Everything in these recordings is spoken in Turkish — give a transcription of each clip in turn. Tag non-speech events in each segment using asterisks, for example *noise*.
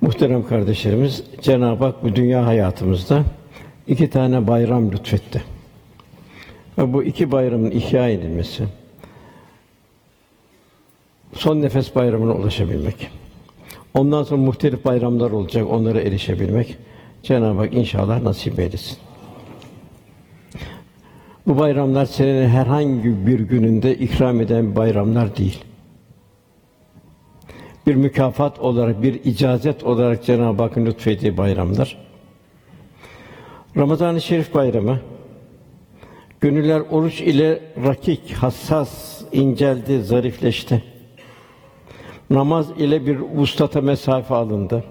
Muhterem kardeşlerimiz, Cenab-ı Hak bu dünya hayatımızda iki tane bayram lütfetti. Ve bu iki bayramın ihya edilmesi, son nefes bayramına ulaşabilmek, ondan sonra muhtelif bayramlar olacak, onlara erişebilmek, Cenab-ı Hak inşallah nasip eylesin. Bu bayramlar senenin herhangi bir gününde ikram eden bayramlar değil. Bir mükafat olarak, bir icazet olarak Cenab-ı Hakk'ın lütfettiği bayramlar. Ramazan-ı Şerif bayramı gönüller oruç ile rakik, hassas, inceldi, zarifleşti. Namaz ile bir vuslata mesafe alındı.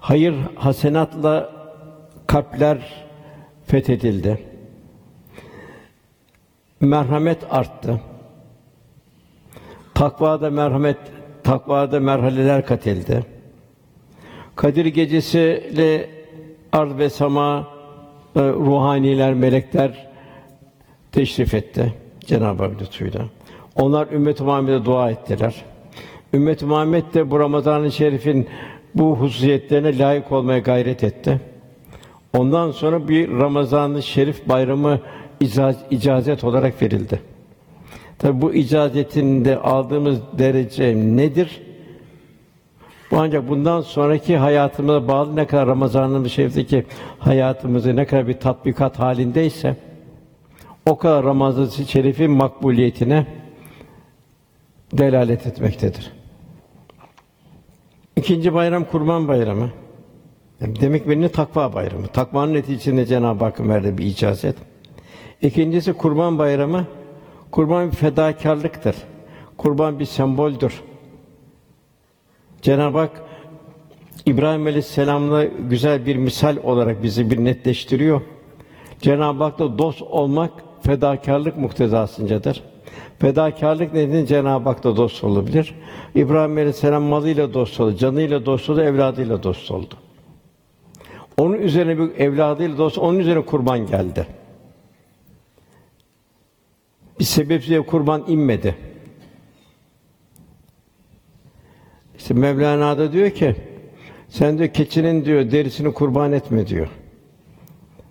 Hayır, hasenatla kalpler fethedildi. Merhamet arttı. Takvada merhamet, takvada merhaleler kat edildi. Kadir gecesiyle arz ve sama e, ruhaniler, melekler teşrif etti Cenab-ı Hak lütfuyla. Onlar ümmet-i Muhammed'e dua ettiler. Ümmet-i Muhammed de bu Ramazan-ı Şerif'in bu hususiyetlerine layık olmaya gayret etti. Ondan sonra bir Ramazan-ı Şerif bayramı icaz, icazet olarak verildi. Tabi bu icazetin de aldığımız derece nedir? Bu ancak bundan sonraki hayatımıza bağlı ne kadar Ramazan-ı Şerif'teki hayatımızı ne kadar bir tatbikat halindeyse o kadar Ramazan-ı Şerif'in makbuliyetine delalet etmektedir. İkinci bayram Kurban Bayramı. Demek birini takva bayramı. Takvanın neticesinde Cenab-ı Hakk'ın verdiği bir icazet. İkincisi Kurban Bayramı. Kurban bir fedakarlıktır. Kurban bir semboldür. Cenab-ı Hak İbrahim Aleyhisselam'la güzel bir misal olarak bizi bir netleştiriyor. Cenab-ı Hak'la dost olmak fedakarlık muktezasıncadır. Fedakarlık nedeniyle Cenab-ı Hak'la dost olabilir. İbrahim Aleyhisselam malıyla dost oldu, canıyla dost oldu, evladıyla dost oldu. Onun üzerine bir evladıyla dost, onun üzerine kurban geldi. Bir sebepsiz kurban inmedi. İşte Mevlana da diyor ki, sen diyor keçinin diyor derisini kurban etme diyor.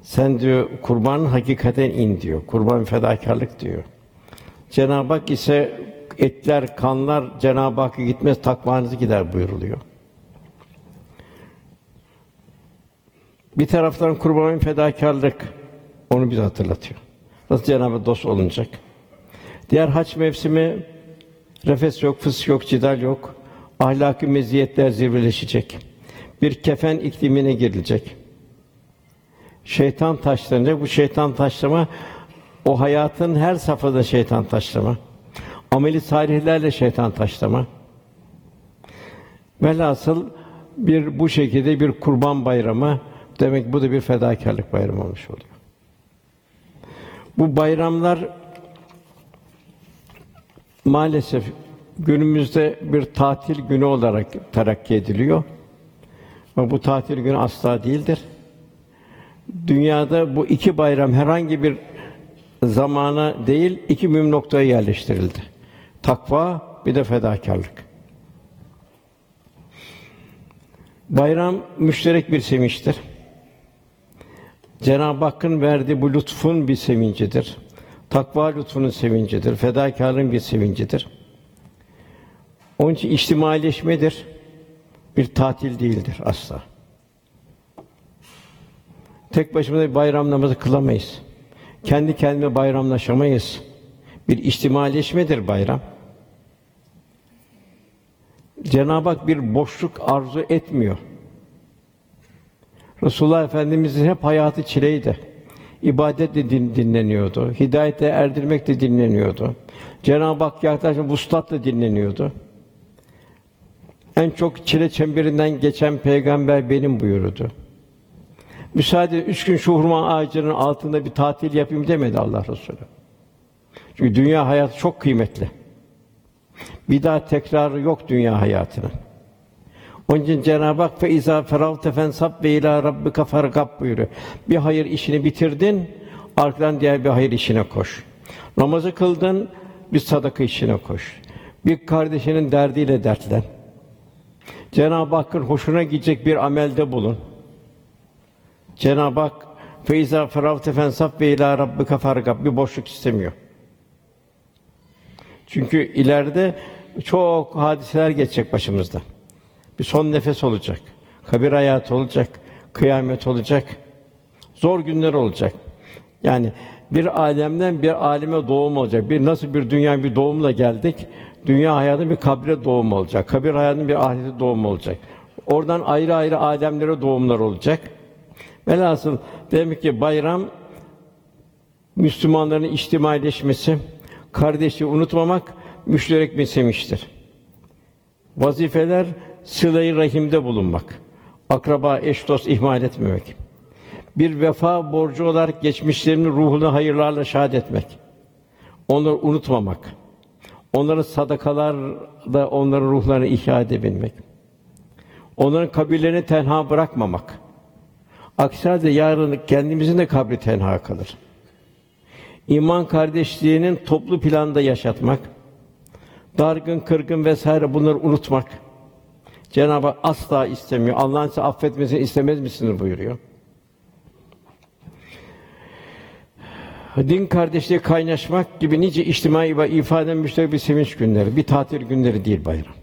Sen diyor kurbanın hakikaten in diyor. Kurban fedakarlık diyor. Cenab-ı Hak ise etler, kanlar Cenab-ı Hakk'a gitmez, takvanızı gider buyuruluyor. Bir taraftan kurbanın fedakarlık onu bize hatırlatıyor. Nasıl Cenab-ı Hak dost olunacak? Diğer haç mevsimi refes yok, fıs yok, cidal yok. Ahlaki meziyetler zirveleşecek. Bir kefen iklimine girilecek. Şeytan taşlanacak. Bu şeytan taşlama o hayatın her safhada şeytan taşlama. Ameli salihlerle şeytan taşlama. Velhasıl bir bu şekilde bir kurban bayramı demek bu da bir fedakarlık bayramı olmuş oluyor. Bu bayramlar maalesef günümüzde bir tatil günü olarak terakki ediliyor. Ama bu tatil günü asla değildir. Dünyada bu iki bayram herhangi bir zamana değil, iki mühim noktaya yerleştirildi. Takva bir de fedakarlık. Bayram müşterek bir sevinçtir. Cenab-ı Hakk'ın verdiği bu lütfun bir sevincidir. Takva lütfunun sevincidir. Fedakarlığın bir sevincidir. Onun için içtimaileşmedir. Bir tatil değildir asla. Tek başımıza bir bayram namazı kılamayız. Kendi kendime bayramlaşamayız. Bir içtimaileşmedir bayram. Cenab-ı Hak bir boşluk arzu etmiyor. Resulullah Efendimizin hep hayatı çileydi. İbadetle din, dinleniyordu. Hidayete erdirmek de dinleniyordu. Cenab-ı Hak yaklaşım vuslatla dinleniyordu. En çok çile çemberinden geçen peygamber benim buyurdu. Müsaade üç gün şu hurma ağacının altında bir tatil yapayım demedi Allah Resulü. Çünkü dünya hayatı çok kıymetli. Bir daha tekrarı yok dünya hayatının. Onun için Cenab-ı Hak fe izâ feravte fensab ve ilâ rabbika fargab buyuruyor. Bir hayır işini bitirdin, arkadan diğer bir hayır işine koş. Namazı kıldın, bir sadaka işine koş. Bir kardeşinin derdiyle dertlen. Cenab-ı Hakk'ın hoşuna gidecek bir amelde bulun. Cenab-ı Hak feyza feravte fensab ve ila rabbika fargab bir boşluk istemiyor. Çünkü ileride çok hadiseler geçecek başımızda. Bir son nefes olacak. Kabir hayatı olacak. Kıyamet olacak. Zor günler olacak. Yani bir alemden bir aleme doğum olacak. Bir nasıl bir dünya bir doğumla geldik. Dünya hayatı bir kabre doğum olacak. Kabir hayatının bir ahirete doğum olacak. Oradan ayrı ayrı alemlere doğumlar olacak. Velhasıl demek ki bayram Müslümanların içtimaileşmesi, kardeşliği unutmamak müşterek bir sevinçtir. Vazifeler sıla-i rahimde bulunmak, akraba, eş dost ihmal etmemek. Bir vefa borcu olarak geçmişlerinin ruhunu hayırlarla şahit etmek. Onları unutmamak. Onların sadakalarla onların ruhlarını ihya edebilmek. Onların kabirlerini tenha bırakmamak. Aksi halde yarın kendimizin de kabri tenha kalır. İman kardeşliğinin toplu planda yaşatmak, dargın, kırgın vesaire bunları unutmak. Cenab-ı Hak asla istemiyor. Allah'ın size affetmesini istemez misiniz buyuruyor. Din kardeşliği kaynaşmak gibi nice içtimai ve ifade müşterek bir sevinç günleri, bir tatil günleri değil bayram.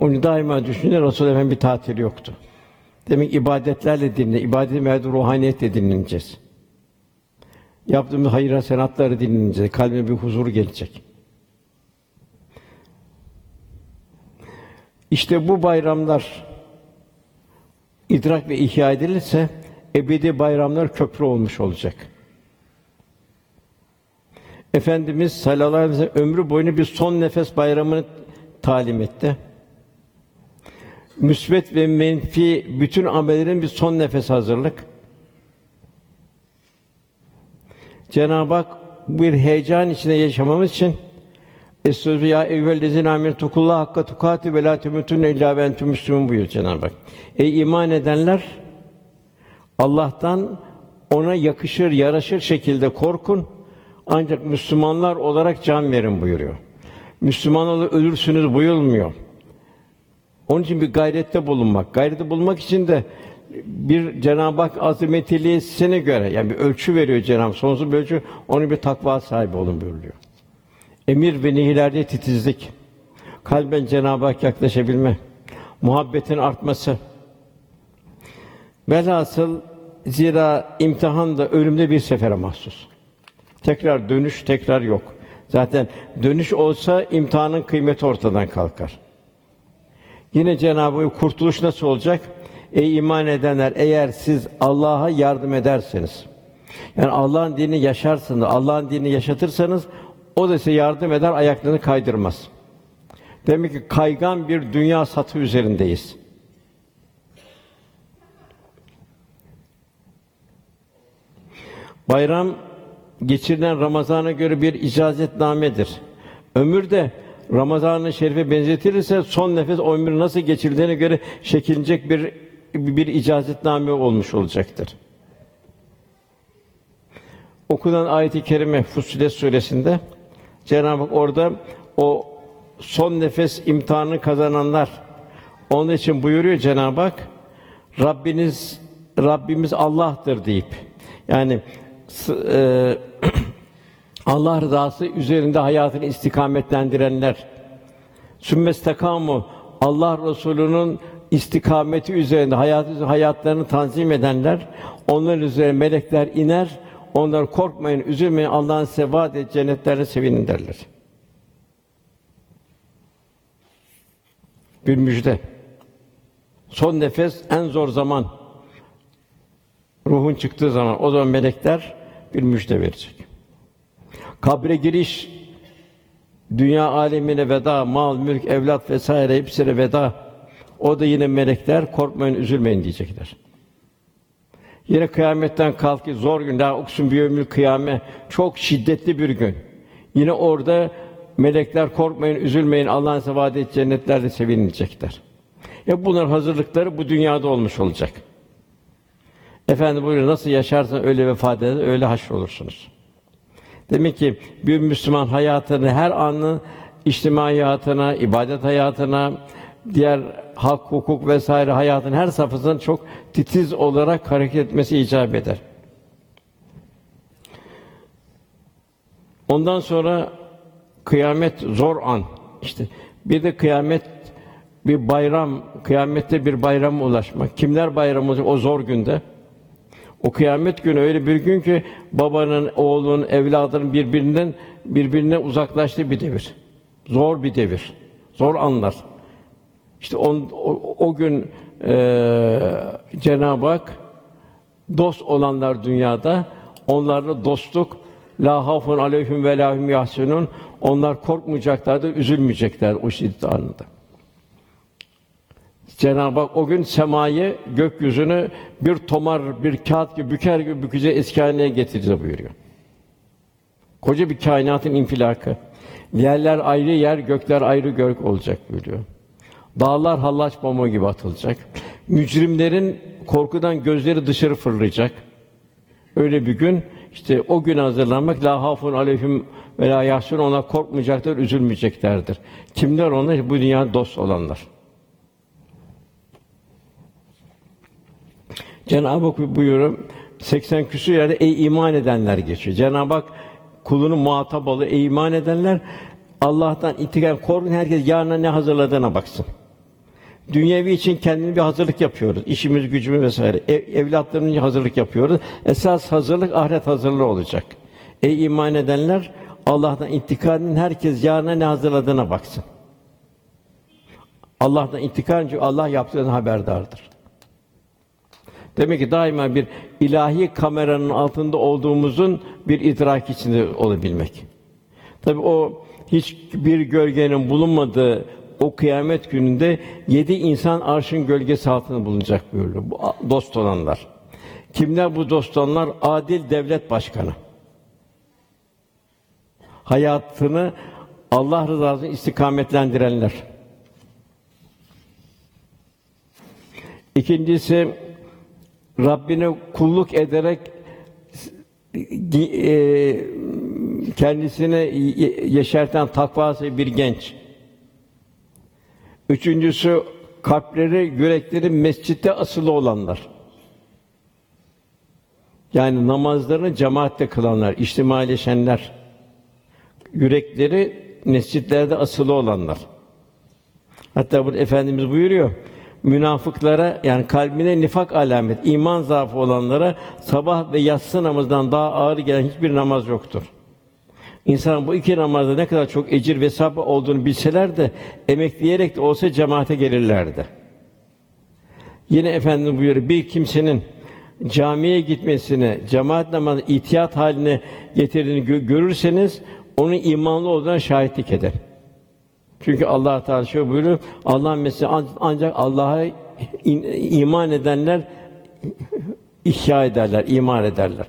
Onu daima düşünün, Resul Efendimiz bir tatil yoktu. Demek ibadetlerle dinle, ibadet ve ruhaniyetle dinleneceğiz. Yaptığımız hayır hasenatları dinleneceğiz. Kalbine bir huzur gelecek. İşte bu bayramlar idrak ve ihya edilirse ebedi bayramlar köprü olmuş olacak. Efendimiz sallallahu aleyhi ve sellem ömrü boyunca bir son nefes bayramını talim etti. Müsbet ve menfi bütün amellerin bir son nefes hazırlık. Cenab-ı Hak bir heyecan içinde yaşamamız için Estağfirullah ya eyyühellezine amentu kullah hakka tukati ve la temutunne illa ve entum müslümun buyuruyor Cenab-ı Hak. Ey iman edenler Allah'tan ona yakışır, yaraşır şekilde korkun. Ancak Müslümanlar olarak can verin buyuruyor. Müslüman olarak ölürsünüz buyurmuyor. Onun için bir gayrette bulunmak. Gayrette bulunmak için de bir Cenab-ı Hak azametliliğine göre yani bir ölçü veriyor Cenab-ı Hak. Sonsuz bir ölçü. Onun bir takva sahibi olun buyuruyor. Emir ve nehilerde titizlik, kalben Cenab-ı Hak yaklaşabilme, muhabbetin artması. Velhasıl zira imtihan da ölümde bir sefere mahsus. Tekrar dönüş tekrar yok. Zaten dönüş olsa imtihanın kıymeti ortadan kalkar. Yine Cenab-ı Hak kurtuluş nasıl olacak? Ey iman edenler eğer siz Allah'a yardım ederseniz yani Allah'ın dinini yaşarsınız, Allah'ın dinini yaşatırsanız o da size yardım eder, ayaklarını kaydırmaz. Demek ki kaygan bir dünya satı üzerindeyiz. Bayram geçirilen Ramazan'a göre bir icazetnamedir. Ömür de Ramazan-ı Şerif'e benzetilirse son nefes o ömür nasıl geçirdiğine göre şekillenecek bir bir icazetname olmuş olacaktır. Okunan ayet-i kerime Fussilet suresinde Cenab-ı Hak orada o son nefes imtihanını kazananlar. Onun için buyuruyor Cenab-ı Hak Rabbiniz Rabbimiz Allah'tır deyip. Yani e, *clears throat* Allah rızası üzerinde hayatını istikametlendirenler. Sümmestekamu Allah Resulü'nün istikameti üzerinde hayatı hayatlarını tanzim edenler onların üzerine melekler iner onlar korkmayın, üzülmeyin, Allah'ın size vaad et cennetlerle sevinin derler. Bir müjde. Son nefes en zor zaman. Ruhun çıktığı zaman o zaman melekler bir müjde verecek. Kabre giriş dünya alemine veda, mal, mülk, evlat vesaire hepsine veda. O da yine melekler korkmayın, üzülmeyin diyecekler. Yine kıyametten kalkı zor gün daha uksun bir ömür kıyame çok şiddetli bir gün. Yine orada melekler korkmayın, üzülmeyin. Allah'ın size cennetlerde sevinilecekler. Ya bunlar hazırlıkları bu dünyada olmuş olacak. Efendim buyuruyor nasıl yaşarsan öyle vefat eder, öyle haşr olursunuz. Demek ki bir Müslüman hayatını her anını içtimai hayatına, ibadet hayatına, diğer hak, hukuk vesaire hayatın her safhasının çok titiz olarak hareket etmesi icap eder. Ondan sonra kıyamet zor an. İşte bir de kıyamet bir bayram, kıyamette bir bayrama ulaşmak. Kimler bayram olacak o zor günde? O kıyamet günü öyle bir gün ki babanın, oğlun, evladının birbirinden birbirine uzaklaştığı bir devir. Zor bir devir. Zor anlar. İşte on, o, o gün eee Cenab-ı Hak dost olanlar dünyada onlarla dostluk la hafun aleyhim ve lahum yahsunun onlar korkmayacaklardır, üzülmeyecekler o şiddet anında. Cenab-ı Hak o gün semayı, gökyüzünü bir tomar, bir kağıt gibi büker gibi bükecek eski haline buyuruyor. Koca bir kainatın infilakı. Yerler ayrı yer, gökler ayrı gök olacak buyuruyor. Dağlar hallaç pamuğu gibi atılacak. Mücrimlerin korkudan gözleri dışarı fırlayacak. Öyle bir gün işte o gün hazırlanmak la hafun aleyhim ve la yahsun ona korkmayacaklar, üzülmeyeceklerdir. Kimler onlar? Bu dünya dost olanlar. Cenab-ı Hak buyuruyor 80 küsur yerde ey iman edenler geçiyor. Cenab-ı Hak kulunu muhatap alıyor. Ey iman edenler Allah'tan intikam korkun herkes yarına ne hazırladığına baksın. Dünyevi için kendini bir hazırlık yapıyoruz. İşimiz, gücümüz vesaire. Ev, evlatlarımız için hazırlık yapıyoruz. Esas hazırlık ahiret hazırlığı olacak. Ey iman edenler Allah'tan intikamın herkes yarına ne hazırladığına baksın. Allah'tan intikam çünkü Allah yaptığını haberdardır. Demek ki daima bir ilahi kameranın altında olduğumuzun bir idrak içinde olabilmek. Tabi o hiçbir gölgenin bulunmadığı o kıyamet gününde yedi insan arşın gölgesi altında bulunacak buyuruyor. Bu dost olanlar. Kimler bu dost olanlar? Adil devlet başkanı. Hayatını Allah rızasını istikametlendirenler. İkincisi Rabbine kulluk ederek e, kendisine yeşerten takvası bir genç. Üçüncüsü kalpleri, yürekleri mescitte asılı olanlar. Yani namazlarını cemaatle kılanlar, içtimaileşenler. Yürekleri mescitlerde asılı olanlar. Hatta bu efendimiz buyuruyor münafıklara yani kalbine nifak alamet, iman zaafı olanlara sabah ve yatsı namazından daha ağır gelen hiçbir namaz yoktur. İnsan bu iki namazda ne kadar çok ecir ve sabah olduğunu bilseler de emekleyerek de olsa cemaate gelirlerdi. Yine efendim buyuruyor bir kimsenin camiye gitmesine, cemaat namazı itiyat haline getirdiğini gö- görürseniz onun imanlı olduğuna şahitlik eder. Çünkü Allah Teala şöyle buyuruyor. Allah mesela ancak Allah'a iman edenler ihya ederler, iman ederler.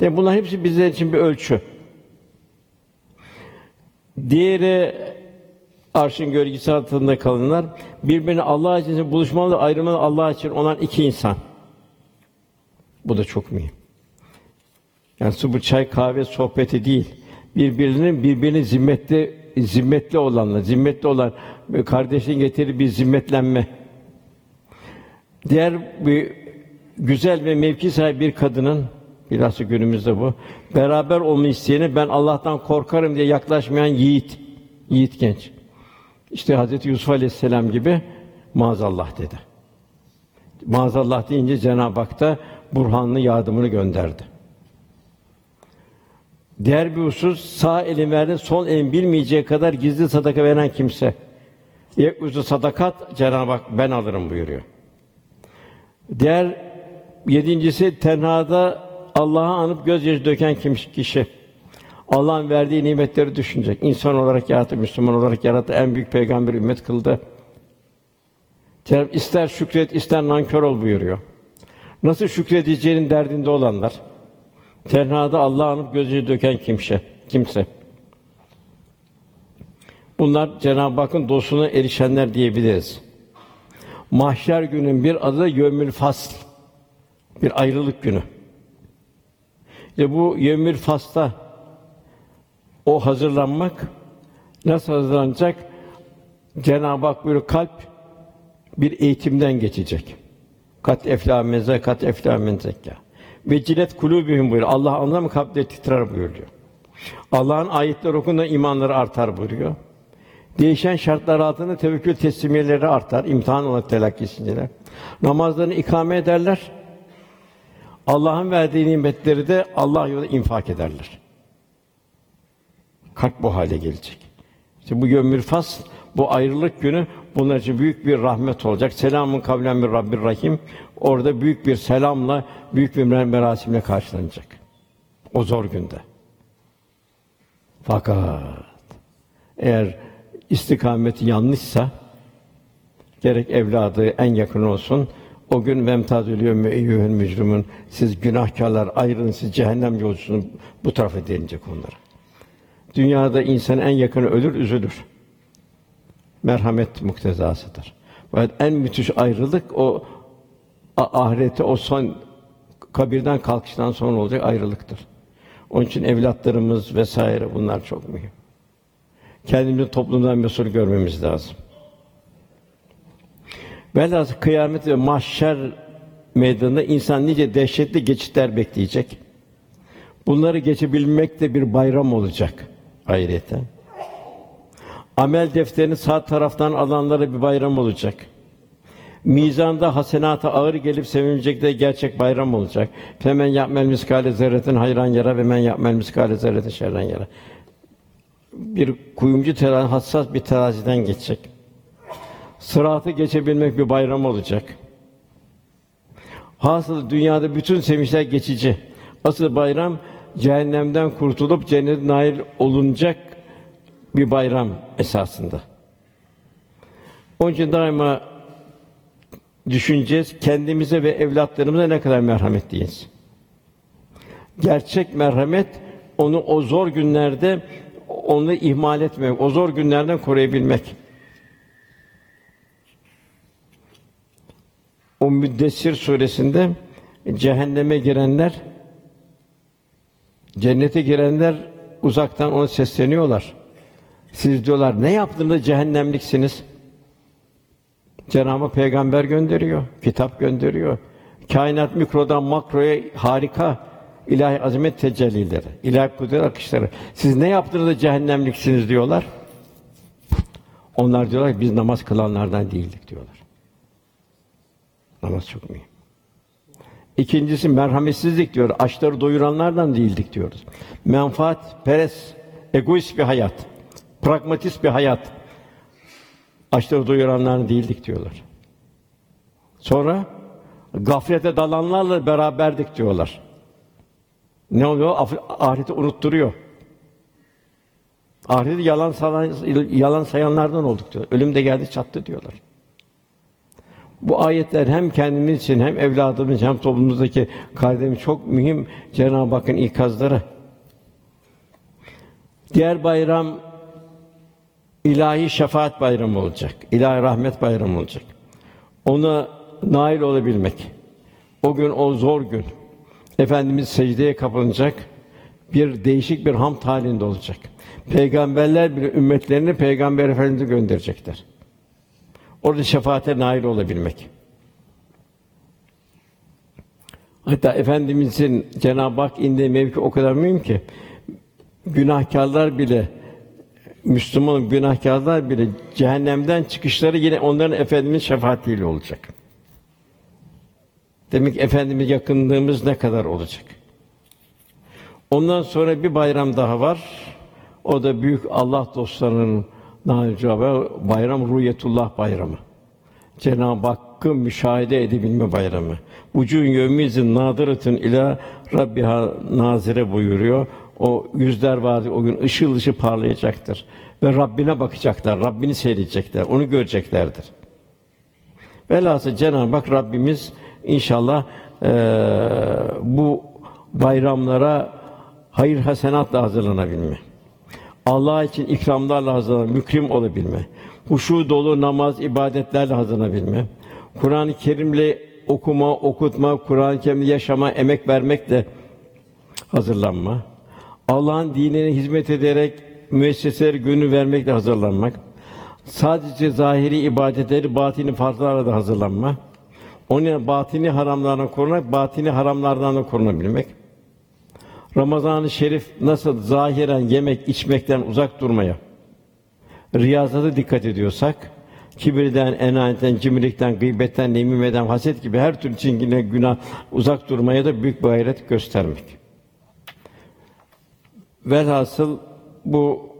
Demek bunlar hepsi bizler için bir ölçü. Diğeri arşın gölgesi altında kalınlar. Birbirine Allah için buluşmalı, ayrılmalı Allah için olan iki insan. Bu da çok mühim. Yani su bu çay kahve sohbeti değil. Birbirinin birbirini zimmetli zimmetli olanla, zimmetli olan kardeşin getirdiği bir zimmetlenme. Diğer bir güzel ve mevki sahibi bir kadının biraz günümüzde bu. Beraber olmayı isteyene ben Allah'tan korkarım diye yaklaşmayan yiğit, yiğit genç. İşte Hazreti Yusuf Aleyhisselam gibi maazallah dedi. Maazallah deyince Cenab-ı Hak da burhanlı yardımını gönderdi. Diğer bir husus sağ elin verdi, sol elin bilmeyeceği kadar gizli sadaka veren kimse. Yekuzu sadakat Cenab-ı Hak ben alırım buyuruyor. Diğer yedincisi tenhada Allah'ı anıp gözyaşı döken kim kişi. Allah'ın verdiği nimetleri düşünecek. İnsan olarak yarattı, Müslüman olarak yarattı, en büyük peygamber ümmet kıldı. Cenab ister şükret, ister nankör ol buyuruyor. Nasıl şükredeceğinin derdinde olanlar, Tenhada Allah'ı anıp gözünü döken kimse, kimse. Bunlar Cenab-ı Hakk'ın dostuna erişenler diyebiliriz. Mahşer günün bir adı yevmül fasl. Bir ayrılık günü. İşte bu yevmül fasla o hazırlanmak Nasıl hazırlanacak? Cenab-ı Hak buyuruyor, kalp bir eğitimden geçecek. Kat eflâ meze, kat eflâ men zekkâ. Ve cilet kulûbihim buyuruyor. Allah anlar mı kalpleri titrer buyuruyor. Allah'ın ayetleri okunduğunda imanları artar buyuruyor. Değişen şartlar altında tevekkül teslimiyeleri artar, imtihan olarak telakkisindeler. Namazlarını ikame ederler. Allah'ın verdiği nimetleri de Allah yolunda infak ederler. Kalp bu hale gelecek. İşte bu gömür fas, bu ayrılık günü bunlar için büyük bir rahmet olacak. Selamun kavlen min Rabbir Rahim. Orada büyük bir selamla, büyük bir merasimle karşılanacak. O zor günde. Fakat eğer istikameti yanlışsa gerek evladı en yakın olsun o gün memtazül yevme eyyühel mücrimun siz günahkarlar ayrılın siz cehennem yolcusunuz bu tarafa denilecek onlara. Dünyada insan en yakını ölür üzülür. Merhamet muktezasıdır. Fakat en müthiş ayrılık o ahirete o son kabirden kalkıştan sonra olacak ayrılıktır. Onun için evlatlarımız vesaire bunlar çok mühim. Kendimizi toplumdan mesul görmemiz lazım. Velhâsıl kıyamet ve mahşer meydanında insan nice dehşetli geçitler bekleyecek. Bunları geçebilmek de bir bayram olacak ayrıyeten. Amel defterini sağ taraftan alanlara bir bayram olacak. Mizanda hasenata ağır gelip sevinecek de gerçek bayram olacak. Femen ya'mel miskale zerretin hayran yara ve men ya'mel miskale zerretin şerren yara. Bir kuyumcu terazi hassas bir teraziden geçecek. Sıratı geçebilmek bir bayram olacak. Hasıl dünyada bütün sevinçler geçici. Asıl bayram cehennemden kurtulup cennete nail olunacak bir bayram esasında. Onun için daima düşüneceğiz kendimize ve evlatlarımıza ne kadar merhametliyiz. Gerçek merhamet onu o zor günlerde onu ihmal etmemek, o zor günlerden koruyabilmek. O Müddessir suresinde cehenneme girenler cennete girenler uzaktan ona sesleniyorlar. Siz diyorlar ne yaptığında cehennemliksiniz? Cenab-ı peygamber gönderiyor, kitap gönderiyor. Kainat mikrodan makroya harika ilahi azamet tecellileri, ilahi kudret akışları. Siz ne yaptığınızda cehennemliksiniz diyorlar. Onlar diyorlar ki biz namaz kılanlardan değildik diyorlar. Namaz çok mühim. İkincisi merhametsizlik diyor. Açları doyuranlardan değildik diyoruz. Menfaat, peres, egoist bir hayat, pragmatist bir hayat. Açları doyuranlardan değildik diyorlar. Sonra gaflete dalanlarla beraberdik diyorlar. Ne oluyor? Ahireti unutturuyor. Ahireti yalan sayan, yalan sayanlardan olduk diyor. Ölüm de geldi çattı diyorlar. Bu ayetler hem kendimiz için hem evladımız için hem toplumumuzdaki kardeşimiz çok mühim Cenab-ı Hakk'ın ikazları. Diğer bayram ilahi şefaat bayramı olacak. ilahi rahmet bayramı olacak. Ona nail olabilmek. O gün o zor gün. Efendimiz secdeye kapanacak. Bir değişik bir hamd halinde olacak. Peygamberler bile ümmetlerini Peygamber Efendimiz'e gönderecekler. Orada şefaate nail olabilmek. Hatta Efendimizin Cenab-ı Hak indiği mevki o kadar mühim ki günahkarlar bile Müslüman günahkarlar bile cehennemden çıkışları yine onların Efendimiz şefaatiyle olacak. Demek ki Efendimiz yakınlığımız ne kadar olacak? Ondan sonra bir bayram daha var. O da büyük Allah dostlarının naicabı bayram Ruhiyetullah bayramı. Cenab-ı Hakk'ı müşahede edebilme bayramı. Vücûn yevmizin nâdiretun ila rabbiha nazire buyuruyor. O yüzler var o gün ışıl ışıl parlayacaktır ve Rabbine bakacaklar, Rabbini seyredecekler, onu göreceklerdir. Velhasıl Cenab-ı Hak Rabbimiz inşallah eee, bu bayramlara hayır hasenatla hazırlanabilme. Allah için ikramlarla hazırlanan, mükrim olabilme. Huşu dolu namaz, ibadetlerle hazırlanabilme. Kur'an-ı Kerim'le okuma, okutma, Kur'an-ı Kerim'le yaşama, emek vermekle hazırlanma. Allah'ın dinine hizmet ederek müesseseleri gönül vermekle hazırlanmak. Sadece zahiri ibadetleri, batini farzlara da hazırlanma. Onun batini haramlardan korunak, batini haramlardan da korunabilmek. Ramazan-ı Şerif nasıl zahiren yemek içmekten uzak durmaya, riyazata dikkat ediyorsak, kibirden, enayetten, cimrilikten, gıybetten, nemimeden, haset gibi her türlü çingene, günah uzak durmaya da büyük bir gayret göstermek. Velhasıl bu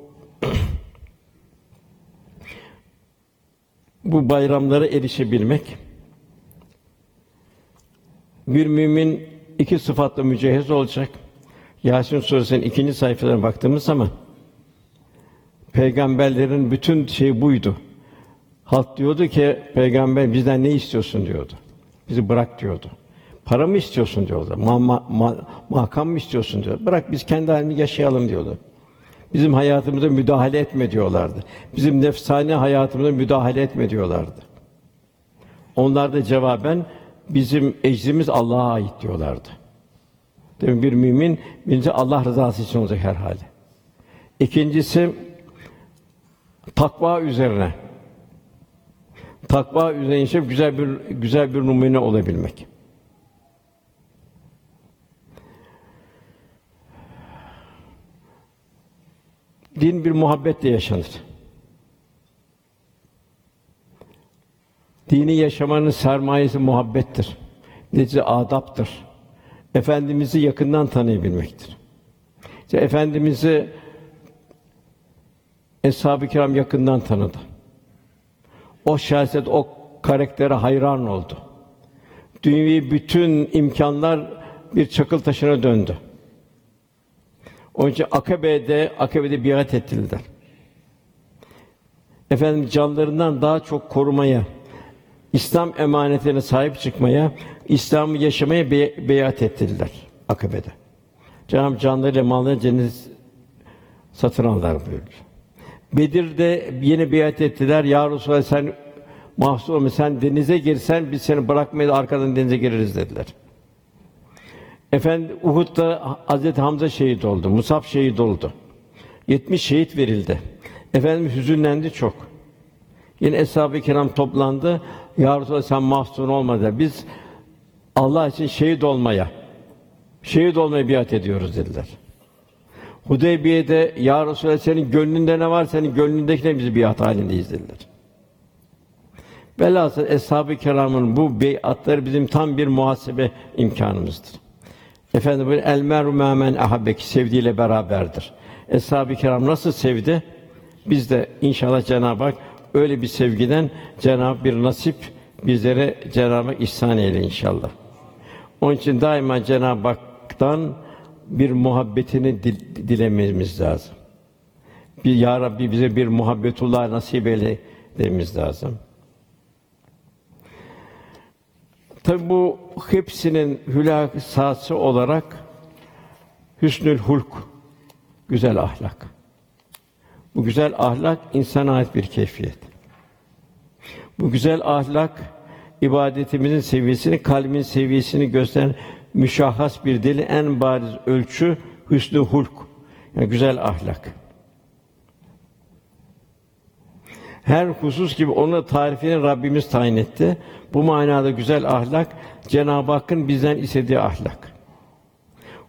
bu bayramlara erişebilmek bir mümin iki sıfatla mücehhez olacak. Yasin suresinin ikinci sayfalarına baktığımız zaman peygamberlerin bütün şeyi buydu. Halk diyordu ki peygamber bizden ne istiyorsun diyordu. Bizi bırak diyordu. Para mı istiyorsun diyordu. Ma, ma, ma- makam mı istiyorsun diyordu. Bırak biz kendi halini yaşayalım diyordu. Bizim hayatımıza müdahale etme diyorlardı. Bizim nefsani hayatımıza müdahale etme diyorlardı. Onlar da cevaben bizim ecrimiz Allah'a ait diyorlardı. Demek bir mümin birinci Allah rızası için olacak her hali. İkincisi takva üzerine. Takva üzerine yaşayıp güzel bir güzel bir numune olabilmek. Din bir muhabbetle yaşanır. Dini yaşamanın sermayesi muhabbettir. Netice adaptır. Efendimizi yakından tanıyabilmektir. İşte Efendimizi Eshab-ı Kiram yakından tanıdı. O şahsiyet, o karaktere hayran oldu. Dünyevi bütün imkanlar bir çakıl taşına döndü. Onun için Akabe'de, Akabe'de biat ettiler. Efendim canlarından daha çok korumaya, İslam emanetine sahip çıkmaya, İslam'ı yaşamaya be- beyat ettiler Akabe'de. Cenab-ı canlarıyla mallarıyla cennet satın aldılar buyurdu. Bedir'de yine beyat ettiler. Ya Resulallah sen mahsur olma, sen denize girsen biz seni bırakmayız, arkadan denize gireriz dediler. Efendi Uhud'da Hazreti Hamza şehit oldu, Musab şehit oldu. 70 şehit verildi. Efendimiz hüzünlendi çok. Yine eshab-ı kiram toplandı. Ya Resulallah sen mahzun olma dediler. Biz Allah için şehit olmaya, şehit olmaya biat ediyoruz dediler. Hudeybiye'de Ya Resulallah senin gönlünde ne var? Senin gönlündekine biz biat halindeyiz dediler. Velhasıl eshab-ı kiramın bu beyatları bizim tam bir muhasebe imkanımızdır. Efendim böyle el meru men ahabbeki sevdiğiyle beraberdir. Eshab-ı kiram nasıl sevdi? Biz de inşallah Cenab-ı Hak öyle bir sevgiden Cenab-ı bir nasip bizlere Cenab-ı ihsan eyle inşallah. Onun için daima Cenab-ı Hak'tan bir muhabbetini dil- dilememiz lazım. Bir ya Rabbi bize bir muhabbetullah nasip eyle dememiz lazım. Tabi bu hepsinin hülasası olarak hüsnül hulk, güzel ahlak. Bu güzel ahlak insana ait bir keyfiyet. Bu güzel ahlak ibadetimizin seviyesini, kalbin seviyesini gösteren müşahhas bir deli en bariz ölçü hüsnü hulk. Yani güzel ahlak. Her husus gibi onun tarifini Rabbimiz tayin etti. Bu manada güzel ahlak Cenab-ı Hakk'ın bizden istediği ahlak.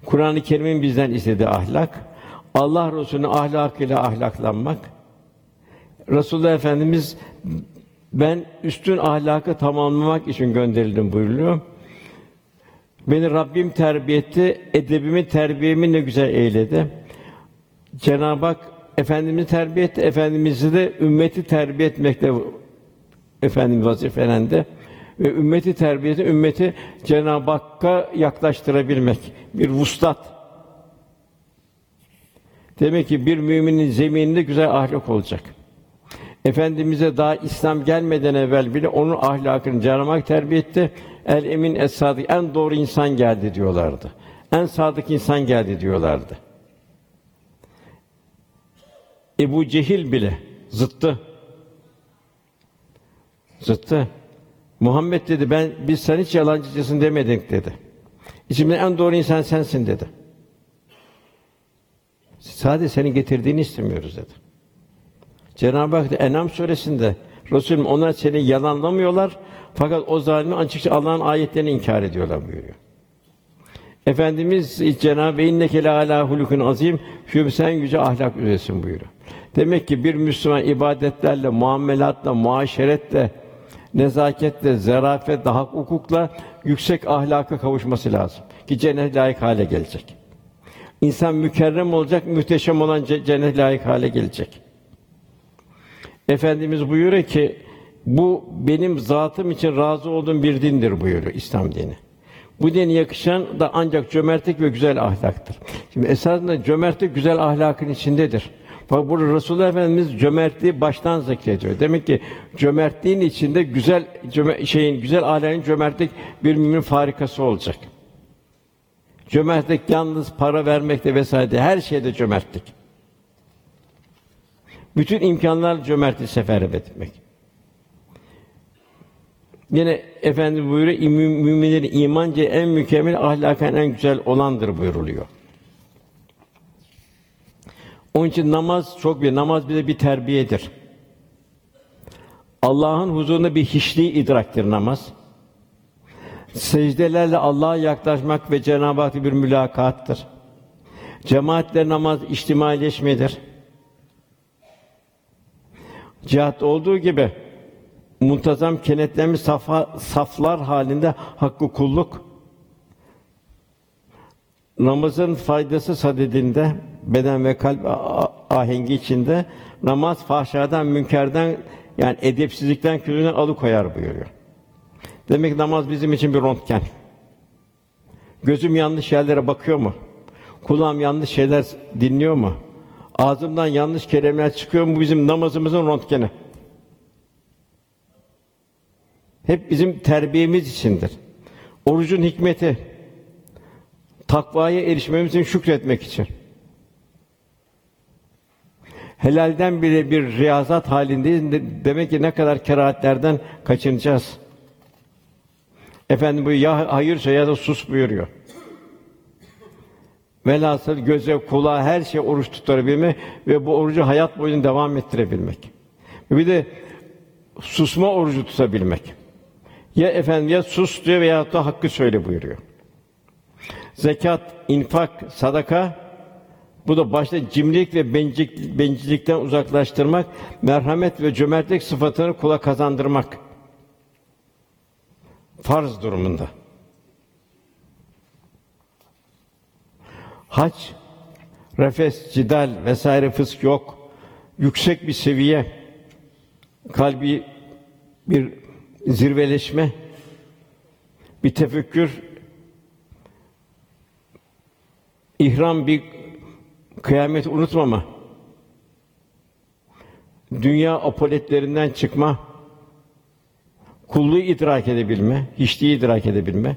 Kur'an-ı Kerim'in bizden istediği ahlak, Allah Resulü'nün ahlakıyla ahlaklanmak. Resulullah Efendimiz ben üstün ahlakı tamamlamak için gönderildim buyuruyor. Beni Rabbim terbiye edebimi, terbiyemi ne güzel eyledi. Cenab-ı Hak Efendimizi terbiye etti, Efendimizi de ümmeti terbiye etmekle Efendimiz vazifelendi. Ve ümmeti terbiyesi, ümmeti Cenab-ı Hakk'a yaklaştırabilmek. Bir vuslat. Demek ki bir müminin zemininde güzel ahlak olacak. Efendimize daha İslam gelmeden evvel bile onun ahlakını Cenab-ı. El emin es sadık en doğru insan geldi diyorlardı. En sadık insan geldi diyorlardı. Ebu Cehil bile zıttı. Zıttı. Muhammed dedi ben biz sen hiç yalancısın demedik dedi. İçimde en doğru insan sensin dedi. Sadece senin getirdiğini istemiyoruz dedi. Cenab-ı Hak En'am suresinde Resulüm onlar seni yalanlamıyorlar fakat o zalimi açıkça Allah'ın ayetlerini inkar ediyorlar buyuruyor. Efendimiz Cenab-ı İnneke la ala hulukun azim, şüphe sen yüce ahlak üzeresin buyuruyor. Demek ki bir Müslüman ibadetlerle, muamelatla, muaşeretle, nezaketle, zarafetle, hak hukukla yüksek ahlaka kavuşması lazım ki cennet layık hale gelecek. İnsan mükerrem olacak, müteşem olan ce- cennet layık hale gelecek. Efendimiz buyuruyor ki bu benim zatım için razı olduğum bir dindir buyuruyor İslam dini. Bu dine yakışan da ancak cömertlik ve güzel ahlaktır. Şimdi esasında cömertlik güzel ahlakın içindedir. Fakat burada Resulullah Efendimiz cömertliği baştan zikrediyor. Demek ki cömertliğin içinde güzel cöme- şeyin güzel ahlakın cömertlik bir müminin farikası olacak. Cömertlik yalnız para vermekte vesaire her şeyde cömertlik. Bütün imkanlar cömertliği seferber etmek. Yine Efendimiz buyuruyor, "İmü- müminlerin imanca en mükemmel, ahlaken en güzel olandır buyuruluyor. Onun için namaz çok bir namaz bize bir terbiyedir. Allah'ın huzurunda bir hiçliği idraktir namaz. Secdelerle Allah'a yaklaşmak ve Cenab-ı Hak'la bir mülakattır. Cemaatle namaz içtimaileşmedir. Cihat olduğu gibi muntazam kenetlenmiş safa, saflar halinde hakkı kulluk. Namazın faydası sadedinde beden ve kalp ahengi içinde namaz fahşadan, münkerden yani edepsizlikten, külünden alıkoyar buyuruyor. Demek namaz bizim için bir röntgen. Gözüm yanlış yerlere bakıyor mu? Kulağım yanlış şeyler dinliyor mu? Ağzımdan yanlış kelimeler çıkıyor mu? Bizim namazımızın röntgeni. Hep bizim terbiyemiz içindir. Orucun hikmeti takvaya erişmemiz için şükretmek için. Helalden bile bir riyazat halindeyiz. De- Demek ki ne kadar kerahatlerden kaçınacağız. Efendim bu ya hayırsa ya da sus buyuruyor. Velhasıl göze, kulağa, her şey oruç tutabilmek ve bu orucu hayat boyunca devam ettirebilmek. Bir de susma orucu tutabilmek. Ya efendim ya sus diyor veya da hakkı söyle buyuruyor. Zekat, infak, sadaka bu da başta cimrilik ve bencillik, bencillikten uzaklaştırmak, merhamet ve cömertlik sıfatını kula kazandırmak. Farz durumunda. Hac, refes, cidal vesaire fısk yok. Yüksek bir seviye, kalbi bir zirveleşme, bir tefekkür, ihram bir kıyameti unutmama, dünya apoletlerinden çıkma, kulluğu idrak edebilme, hiçliği idrak edebilme.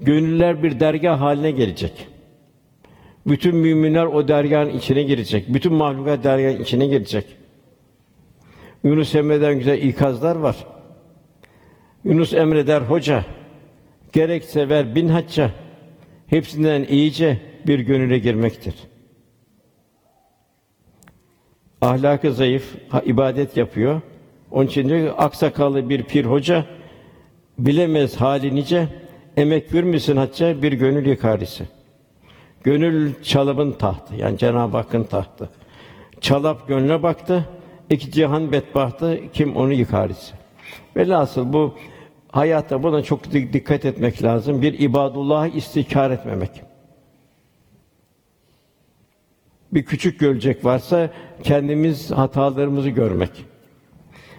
Gönüller bir dergah haline gelecek. Bütün müminler o dergahın içine girecek. Bütün mahlukat dergahın içine girecek. Yunus Emre'den güzel ikazlar var. Yunus emreder hoca, gerek sever bin hacca, hepsinden iyice bir gönüle girmektir. Ahlakı zayıf, ibadet yapıyor. Onun için ki, aksakallı bir pir hoca, bilemez hali nice, emek vermişsin hacca bir gönül yıkar ise. Gönül çalabın tahtı, yani Cenab-ı Hakk'ın tahtı. Çalap gönlüne baktı, iki cihan bedbahtı, kim onu yıkar ise. Velhasıl bu hayatta buna çok di- dikkat etmek lazım. Bir ibadullah'ı istikrar etmemek. Bir küçük görecek varsa kendimiz hatalarımızı görmek.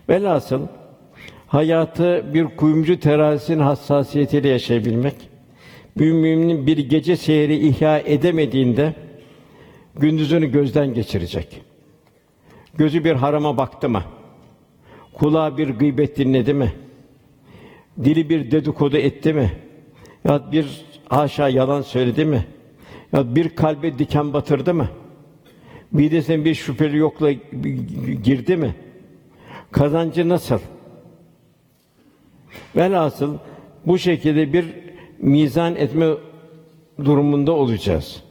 Velhasıl hayatı bir kuyumcu terazisinin hassasiyetiyle yaşayabilmek. Müminin bir gece seyri ihya edemediğinde gündüzünü gözden geçirecek. Gözü bir harama baktı mı? Kulağı bir gıybet dinledi mi? Dili bir dedikodu etti mi? Ya bir haşa yalan söyledi mi? Ya bir kalbe diken batırdı mı? Midesine bir şüpheli yokla girdi mi? Kazancı nasıl? Velhasıl bu şekilde bir mizan etme durumunda olacağız.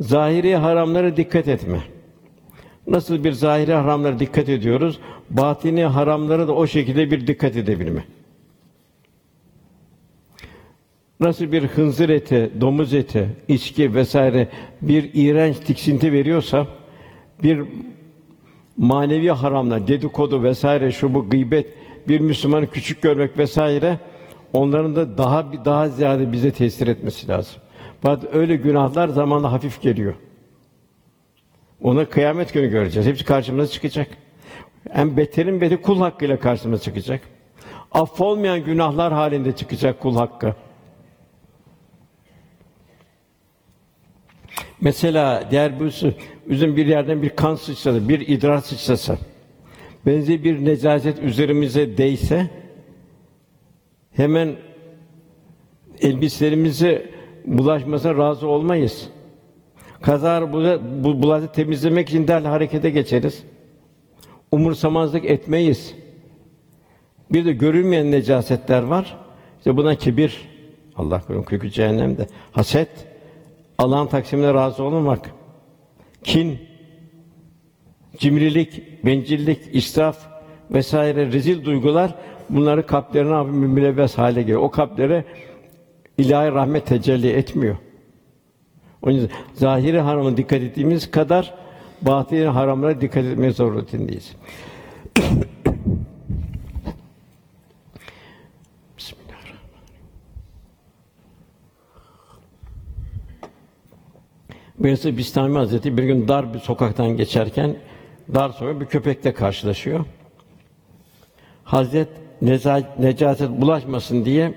Zahiri haramlara dikkat etme. Nasıl bir zahiri haramlara dikkat ediyoruz, batini haramlara da o şekilde bir dikkat edebilme. Nasıl bir hınzır eti, domuz eti, içki vesaire bir iğrenç tiksinti veriyorsa, bir manevi haramlar, dedikodu vesaire şu bu gıybet, bir Müslümanı küçük görmek vesaire onların da daha daha ziyade bize tesir etmesi lazım. Fakat öyle günahlar zamanla hafif geliyor. Ona kıyamet günü göreceğiz. Hepsi karşımıza çıkacak. En beterin beti kul hakkıyla karşımıza çıkacak. Affolmayan günahlar halinde çıkacak kul hakkı. Mesela diğer bir üzüm bir yerden bir kan sıçrasa, bir idrar sıçrasa, benzeri bir necaset üzerimize değse, hemen elbiselerimize bulaşmasına razı olmayız. Kazar bu bulaşı temizlemek için derhal harekete geçeriz. Umursamazlık etmeyiz. Bir de görülmeyen necasetler var. İşte buna kibir, Allah korusun kökü cehennemde. Haset, Allah'ın taksimine razı olmamak, kin, cimrilik, bencillik, israf vesaire rezil duygular bunları kalplerine mülevves hale geliyor. O kalplere ilahi rahmet tecelli etmiyor. O yüzden zahiri harama dikkat ettiğimiz kadar batini haramlara dikkat etmeye zorunluyuz. Birisi Bistami Hazreti bir gün dar bir sokaktan geçerken dar sokak bir köpekle karşılaşıyor. Hazret necaset bulaşmasın diye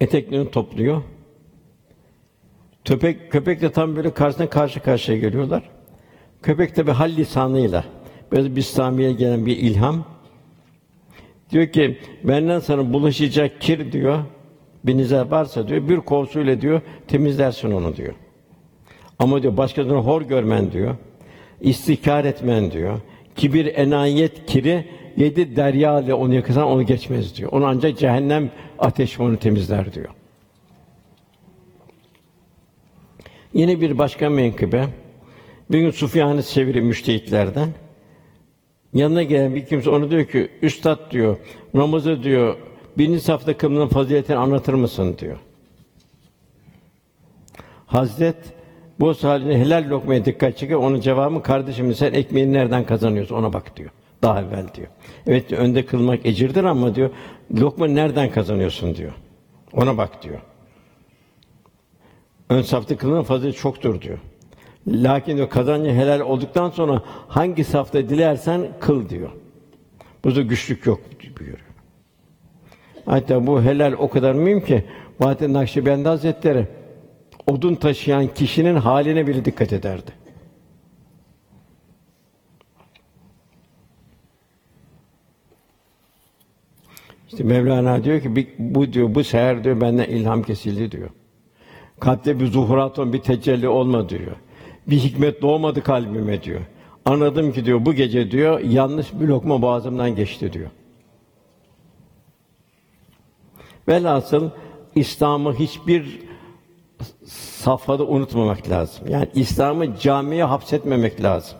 eteklerini topluyor. Köpek köpek de tam böyle karşısına karşı karşıya geliyorlar. Köpek de bir hal lisanıyla böyle Bistami'ye gelen bir ilham diyor ki benden sana bulaşacak kir diyor bir niza varsa diyor bir kovsuyla diyor temizlersin onu diyor. Ama diyor başkasını hor görmen diyor. İstikar etmen diyor. Kibir, enayet, kiri yedi derya ile onu yakırsan onu geçmez diyor. Onu ancak cehennem ateşi onu temizler diyor. Yine bir başka menkıbe. Bir gün Sufyan-ı Sevri müştehitlerden yanına gelen bir kimse onu diyor ki üstad diyor namazı diyor birinci safta kılmanın faziletini anlatır mısın diyor. Hazret bu haline helal lokmaya dikkat çekiyor. Onun cevabı kardeşim sen ekmeğini nereden kazanıyorsun ona bak diyor. Daha evvel diyor. Evet önde kılmak ecirdir ama diyor lokma nereden kazanıyorsun diyor. Ona bak diyor. Ön safta kılınan fazileti çoktur diyor. Lakin diyor kazancı helal olduktan sonra hangi safta dilersen kıl diyor. Burada güçlük yok buyuruyor. Hatta bu helal o kadar mühim ki Bahattin Nakşibendi Hazretleri odun taşıyan kişinin haline bile dikkat ederdi. İşte Mevlana diyor ki "Bir- bu diyor bu seher diyor benden ilham kesildi diyor. Kalpte bir zuhuratın bir tecelli olma diyor. Bir hikmet doğmadı kalbime diyor. Anladım ki diyor bu gece diyor yanlış bir lokma boğazımdan geçti diyor. Velhasıl İslam'ı hiçbir safhada unutmamak lazım. Yani İslam'ı camiye hapsetmemek lazım.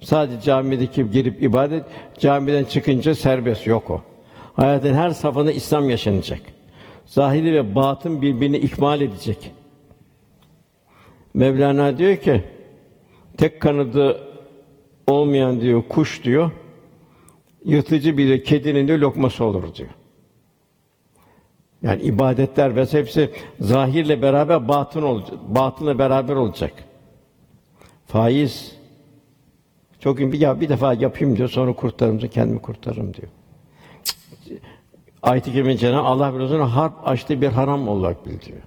Sadece camideki girip ibadet, camiden çıkınca serbest yok o. Hayatın her safhada İslam yaşanacak. Zahiri ve batın birbirini ikmal edecek. Mevlana diyor ki, tek kanadı olmayan diyor kuş diyor, yırtıcı bir de kedinin de lokması olur diyor. Yani ibadetler ve hepsi zahirle beraber batın olacak, batınla beraber olacak. Faiz çok gün bir ya bir defa yapayım diyor, sonra kurtarırım diyor, kendimi kurtarırım diyor. Ayet-i Kerime Cenab-ı Allah ve harp açtığı bir haram olarak bildiriyor.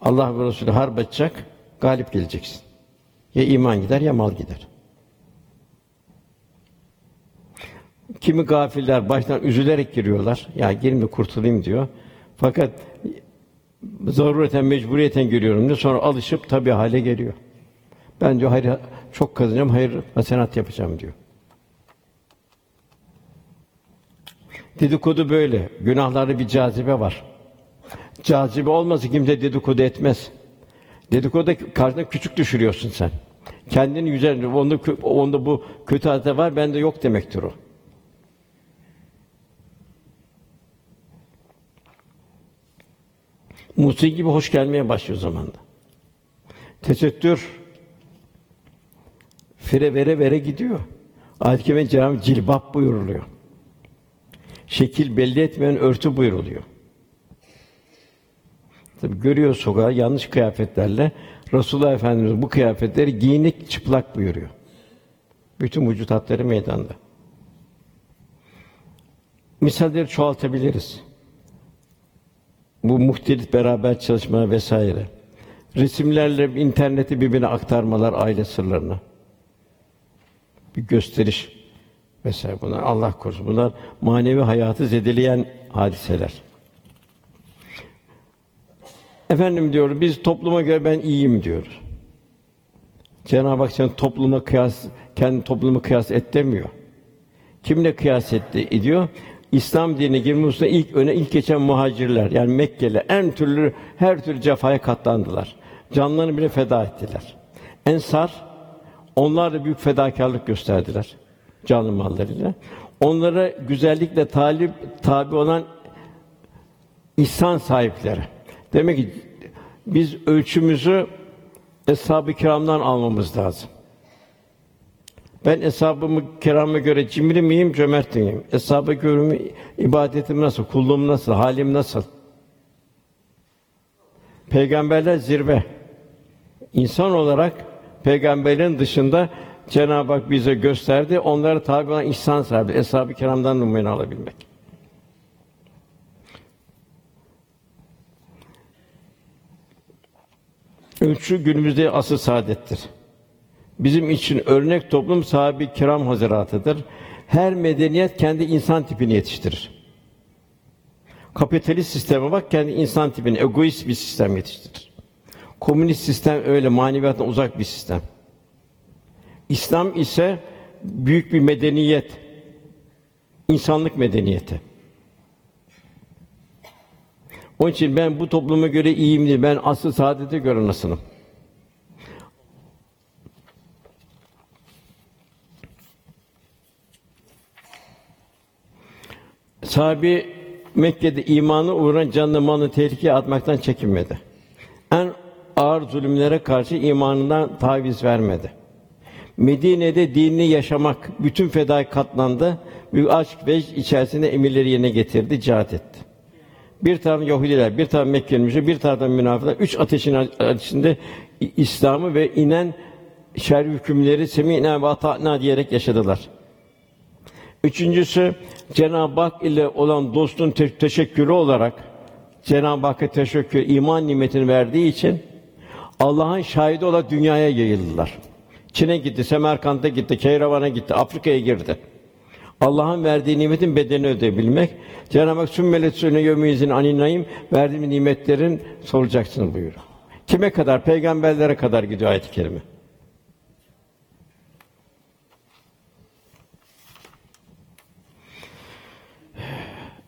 Allah ve Resulü harp açacak, galip geleceksin. Ya iman gider ya mal gider. Kimi gafiller baştan üzülerek giriyorlar. Ya girme kurtulayım diyor. Fakat zarureten mecburiyeten giriyorum diyor. Sonra alışıp tabi hale geliyor. Ben diyor hayır çok kazanacağım, hayır hasenat yapacağım diyor. Dedikodu böyle. Günahlarda bir cazibe var. Cazibe olmasa kimse dedikodu etmez. Dedikodu karşına küçük düşürüyorsun sen. Kendini yüzer, onda, onda bu kötü adet var, bende yok demektir o. Musiki gibi hoş gelmeye başlıyor zamanda. Tesettür fire vere vere gidiyor. Ayet-i Cenab-ı cilbap buyuruluyor. Şekil belli etmeyen örtü buyuruluyor. Tabi görüyor sokağa yanlış kıyafetlerle Resulullah Efendimiz bu kıyafetleri giyinik çıplak buyuruyor. Bütün vücut hatları meydanda. Misalleri çoğaltabiliriz. Bu muhtelif beraber çalışma vesaire. Resimlerle interneti birbirine aktarmalar aile sırlarını. Bir gösteriş vesaire bunlar Allah korusun. Bunlar manevi hayatı zedeleyen hadiseler. Efendim diyor biz topluma göre ben iyiyim diyoruz. Cenab-ı Hak sen topluma kıyas kendi toplumu kıyas et demiyor. Kimle kıyas etti ediyor? İslam dinine girme hususunda ilk öne ilk geçen muhacirler yani Mekkeli en türlü her türlü cefaya katlandılar. Canlarını bile feda ettiler. Ensar onlar da büyük fedakarlık gösterdiler canlı mallarıyla. Onlara güzellikle talip tabi olan ihsan sahipleri. Demek ki biz ölçümüzü eshab-ı kiramdan almamız lazım. Ben eshab-ı kirama göre cimri miyim, cömert miyim? Eshab-ı göre ibadetim nasıl, kulluğum nasıl, halim nasıl? Peygamberler zirve. İnsan olarak peygamberin dışında Cenab-ı Hak bize gösterdi. Onlara tabi olan ihsan sahibi, eshab-ı kiramdan numune alabilmek. Ölçü günümüzde asıl saadettir. Bizim için örnek toplum sahibi kiram hazıratıdır. Her medeniyet kendi insan tipini yetiştirir. Kapitalist sisteme bak kendi insan tipini egoist bir sistem yetiştirir. Komünist sistem öyle maneviyattan uzak bir sistem. İslam ise büyük bir medeniyet. insanlık medeniyeti. Onun için ben bu topluma göre iyiyim değil, ben asıl saadete göre nasılım? Sahabi Mekke'de imanı uğruna canını malını tehlikeye atmaktan çekinmedi. En ağır zulümlere karşı imanından taviz vermedi. Medine'de dinini yaşamak, bütün fedai katlandı. Büyük aşk ve içerisinde emirleri yerine getirdi, cihat etti. Bir taraf Yahudiler, bir taraf Mekkeliler, bir taraftan münafıklar, üç ateşin içinde İslam'ı ve inen şer hükümleri semînâ ve ata'nâ diyerek yaşadılar. Üçüncüsü Cenab-ı Hak ile olan dostun te- teşekkürü olarak Cenab-ı Hakk'a teşekkür, iman nimetini verdiği için Allah'ın şahidi olarak dünyaya yayıldılar. Çin'e gitti, Semerkant'a gitti, Keyravan'a gitti, Afrika'ya girdi. Allah'ın verdiği nimetin bedelini ödeyebilmek. Cenab-ı Hak sümmelet sünne yevmiyizin aninayim verdiğim nimetlerin soracaksın buyuruyor. Kime kadar? Peygamberlere kadar gidiyor ayet-i kerime.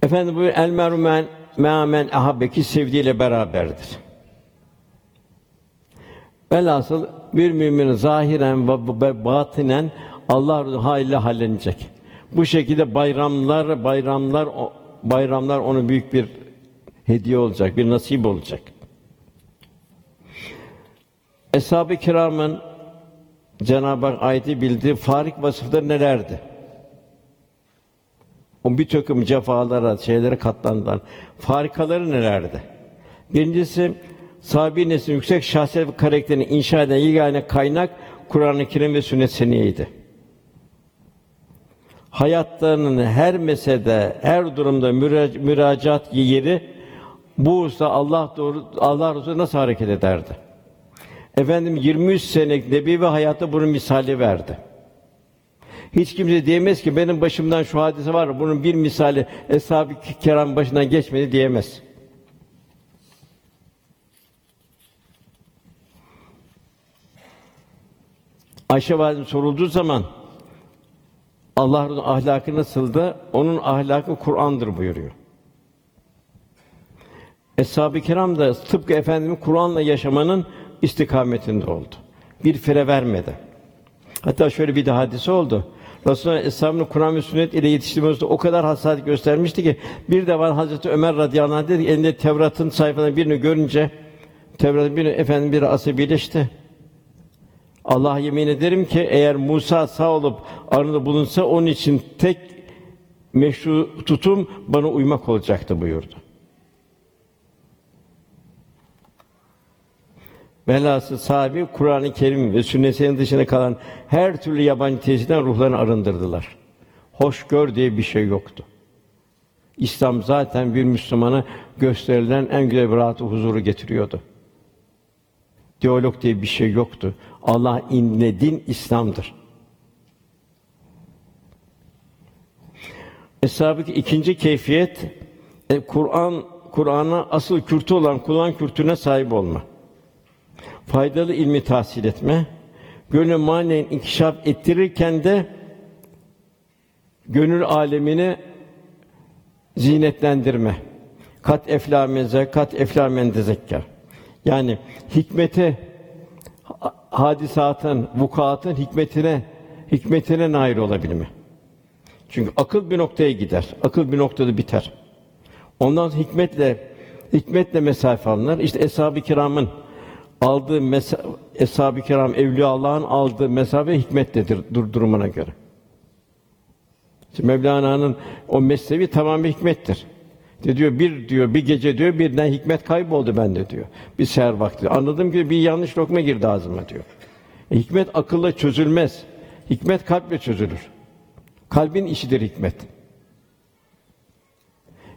Efendim bu el mermen meamen ahabbeki sevdiğiyle beraberdir. Velhasıl bir mümin zahiren ve batinen Allah haliyle hallenecek. Bu şekilde bayramlar bayramlar bayramlar ona büyük bir hediye olacak, bir nasip olacak. Eshab-ı kiramın Cenab-ı Hak ayeti bildiği farik vasıfları nelerdi? O bir takım cefalara, şeylere katlandılar. Farikaları nelerdi? Birincisi sahabi neslin yüksek şahsiyet ve karakterini inşa eden yegane kaynak Kur'an-ı Kerim ve sünnet seniyeydi. Hayatlarının her meselede, her durumda müra- müracaat yeri bu usta Allah doğru Allah Resulü nasıl hareket ederdi? Efendim 23 senelik nebi ve hayatta bunun misali verdi. Hiç kimse diyemez ki benim başımdan şu hadise var, bunun bir misali eshab-ı kiram başından geçmedi diyemez. Ayşe validem sorulduğu zaman Allah'ın ahlakı nasıldı? Onun ahlakı Kur'an'dır buyuruyor. Eshab-ı Kiram da tıpkı Efendimiz Kur'an'la yaşamanın istikametinde oldu. Bir fire vermedi. Hatta şöyle bir de hadise oldu. Resulullah Eshabını Kur'an ve sünnet ile yetiştirmesinde o kadar hassasiyet göstermişti ki bir de Hazreti Ömer radıyallahu anh dedi ki, elinde Tevrat'ın sayfalarından birini görünce Tevrat'ın birini efendim bir asabileşti. Allah'a yemin ederim ki eğer Musa sağ olup aranında bulunsa onun için tek meşru tutum bana uymak olacaktı buyurdu. Velhasıl sahibi Kur'an-ı Kerim ve sünnetin dışında kalan her türlü yabancı tesirden ruhlarını arındırdılar. Hoş gör diye bir şey yoktu. İslam zaten bir Müslümana gösterilen en güzel bir rahatı huzuru getiriyordu. Diyalog diye bir şey yoktu. Allah inne din İslam'dır. Eshab-ı ikinci keyfiyet e, Kur'an Kur'an'a asıl kürtü olan Kur'an kürtüne sahip olma. Faydalı ilmi tahsil etme, gönül manen inkişaf ettirirken de gönül alemini zinetlendirme. Kat efla meze, kat efla men tezekker. Yani hikmete ha- hadisatın, vukuatın hikmetine hikmetine nail olabilme. Çünkü akıl bir noktaya gider. Akıl bir noktada biter. Ondan hikmetle hikmetle mesafe alınır. İşte eshab-ı kiramın aldığı mesa eshab-ı kiram evliya Allah'ın aldığı mesafe hikmetledir dur durumuna göre. Şimdi Mevlana'nın o meslevi tamamı hikmettir. İşte diyor bir diyor bir gece diyor birden hikmet kayboldu bende diyor. Bir seher vakti. Anladım ki bir yanlış lokma girdi ağzıma diyor. E, hikmet akılla çözülmez. Hikmet kalple çözülür. Kalbin işidir hikmet.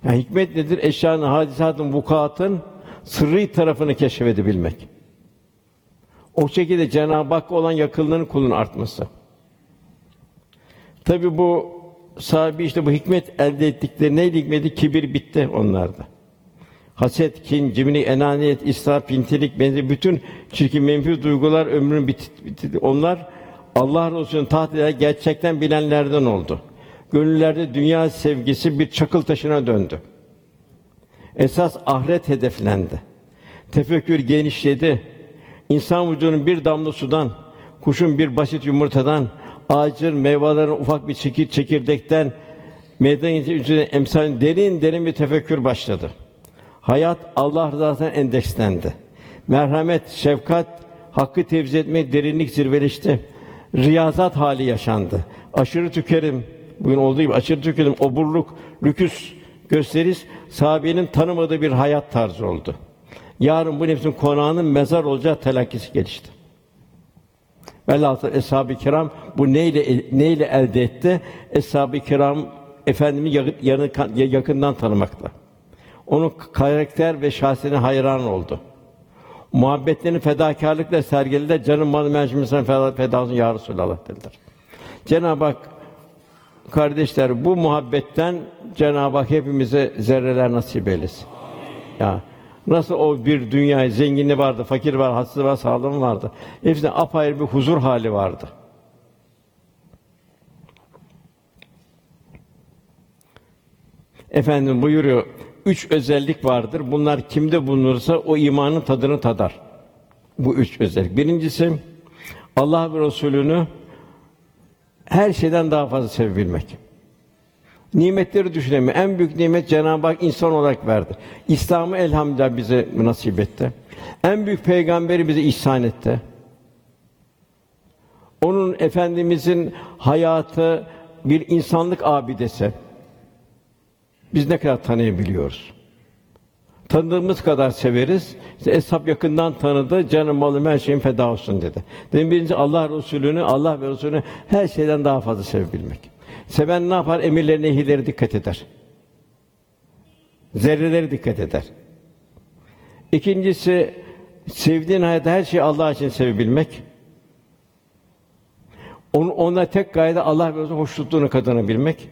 Yani hikmet nedir? Eşyanın, hadisatın, vukuatın sırrı tarafını keşfedebilmek. O şekilde Cenab-ı Hakk'a olan yakınlığının kulun artması. Tabi bu sahibi işte bu hikmet elde ettikleri neydi hikmeti? Kibir bitti onlarda. Haset, kin, cimri, enaniyet, israf, pintilik benzeri bütün çirkin menfi duygular ömrün bitti. Onlar Allah Resulü'nün taht eder gerçekten bilenlerden oldu. Gönüllerde dünya sevgisi bir çakıl taşına döndü. Esas ahiret hedeflendi. Tefekkür genişledi. İnsan vücudunun bir damla sudan, kuşun bir basit yumurtadan, ağacın meyvelerin ufak bir çekir çekirdekten meydana üzerine emsal derin derin bir tefekkür başladı. Hayat Allah rızasına endekslendi. Merhamet, şefkat, hakkı tevzi etmek derinlik zirveleşti. Riyazat hali yaşandı. Aşırı tükerim, bugün olduğu gibi aşırı tükerim, oburluk, lüküs gösteriş sahabenin tanımadığı bir hayat tarzı oldu. Yarın bu nefsin konağının mezar olacağı telakkisi gelişti. Velhasıl eshab-ı kiram bu neyle neyle elde etti? Eshab-ı kiram efendimi yakın, yakından tanımakla. Onun karakter ve şahsine hayran oldu. Muhabbetlerini fedakarlıkla sergilediler. Canım malı mercimesine feda, feda olsun ya Resulallah dediler. Cenab-ı Hak kardeşler bu muhabbetten Cenab-ı Hak hepimize zerreler nasip eylesin. Ya nasıl o bir dünya zenginliği vardı, fakir var, hastalığı var, sağlığı vardı. Hepsinde apayrı bir huzur hali vardı. Efendim buyuruyor, üç özellik vardır. Bunlar kimde bulunursa o imanın tadını tadar. Bu üç özellik. Birincisi Allah ve Resulünü her şeyden daha fazla sevebilmek. Nimetleri düşünemiyor. En büyük nimet Cenab-ı Hak insan olarak verdi. İslam'ı elhamdülillah bize nasip etti. En büyük peygamberi bize ihsan etti. Onun efendimizin hayatı bir insanlık abidesi. Biz ne kadar tanıyabiliyoruz? Tanıdığımız kadar severiz. İşte Eshab yakından tanıdı, canım malım her şeyin feda olsun dedi. Dedim birinci Allah Resulü'nü, Allah ve Resulü'nü her şeyden daha fazla sevebilmek. Seven ne yapar? Emirlerine, nehirlere dikkat eder. Zerreleri dikkat eder. İkincisi, sevdiğin hayatta her şeyi Allah için sevebilmek. Onu, ona tek gayede Allah ve hoşnutluğunu kazanabilmek.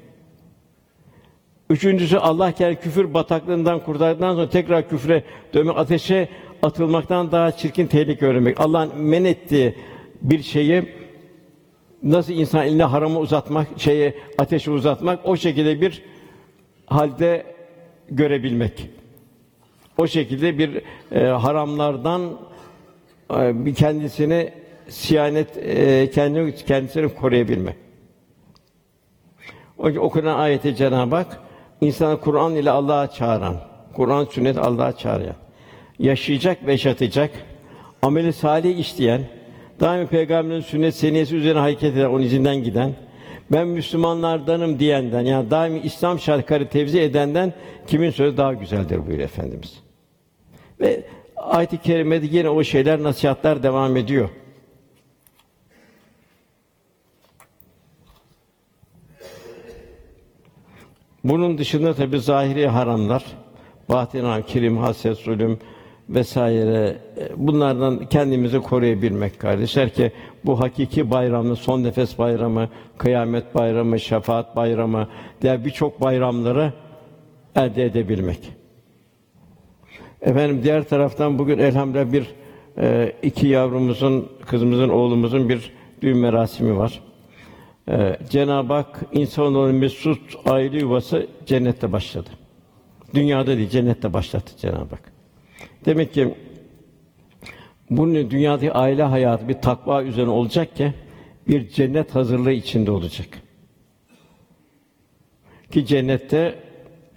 Üçüncüsü Allah kendi küfür bataklığından kurtardıktan sonra tekrar küfre dönmek, ateşe atılmaktan daha çirkin tehlike öğrenmek. Allah'ın men ettiği bir şeyi Nasıl insan eline haramı uzatmak, şeye ateşi uzatmak, o şekilde bir halde görebilmek. O şekilde bir e, haramlardan e, bir kendisini siyanet e, kendini kendisini koruyabilmek. O okunan ayeti Cenab-ı Hak insanı Kur'an ile Allah'a çağıran, Kur'an sünnet Allah'a çağıran, yaşayacak ve yaşatacak, ameli salih işleyen, daimi peygamberin sünnet seniyesi üzerine hareket eden, onun izinden giden, ben Müslümanlardanım diyenden, yani daimi İslam şartları tevzi edenden kimin sözü daha güzeldir buyuruyor Efendimiz. Ve ayet-i kerimede yine o şeyler, nasihatler devam ediyor. Bunun dışında tabi zahiri haramlar, batın haram, kirim, haset, zulüm vesaire e, bunlardan kendimizi koruyabilmek kardeşler ki bu hakiki bayramı, son nefes bayramı, kıyamet bayramı, şefaat bayramı diğer birçok bayramları elde edebilmek. Efendim diğer taraftan bugün elhamdülillah bir e, iki yavrumuzun, kızımızın, oğlumuzun bir düğün merasimi var. Ee, Cenab-ı Hak insanoğlunun mesut aile yuvası cennette başladı. Dünyada değil, cennette başlattı Cenab-ı Hak. Demek ki bunun dünyadaki aile hayatı bir takva üzerine olacak ki bir cennet hazırlığı içinde olacak. Ki cennette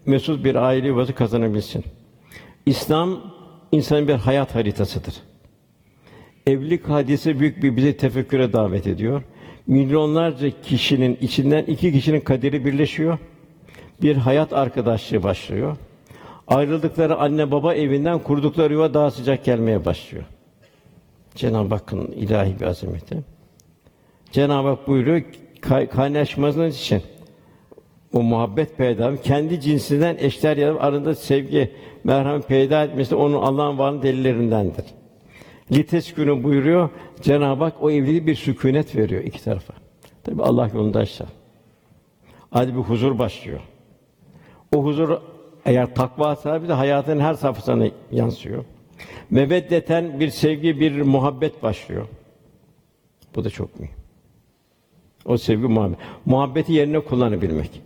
mesut bir aile yuvası kazanabilsin. İslam insanın bir hayat haritasıdır. Evlilik hadisi büyük bir bizi tefekküre davet ediyor milyonlarca kişinin içinden iki kişinin kaderi birleşiyor. Bir hayat arkadaşlığı başlıyor. Ayrıldıkları anne baba evinden kurdukları yuva daha sıcak gelmeye başlıyor. Cenab-ı Hakk'ın ilahi bir azameti. Cenab-ı Hak buyuruyor kay- kaynaşmanız için o muhabbet peyda kendi cinsinden eşler ya arasında sevgi, merhamet peyda etmesi onun Allah'ın varlığının delillerindendir. Lites günü buyuruyor. Cenab-ı Hak o evliliğe bir sükunet veriyor iki tarafa. Tabi Allah yolundaysa. Hadi bir huzur başlıyor. O huzur eğer takva sahibi de hayatın her safhasına yansıyor. Meveddeten bir sevgi, bir muhabbet başlıyor. Bu da çok mühim. O sevgi muhabbet. Muhabbeti yerine kullanabilmek.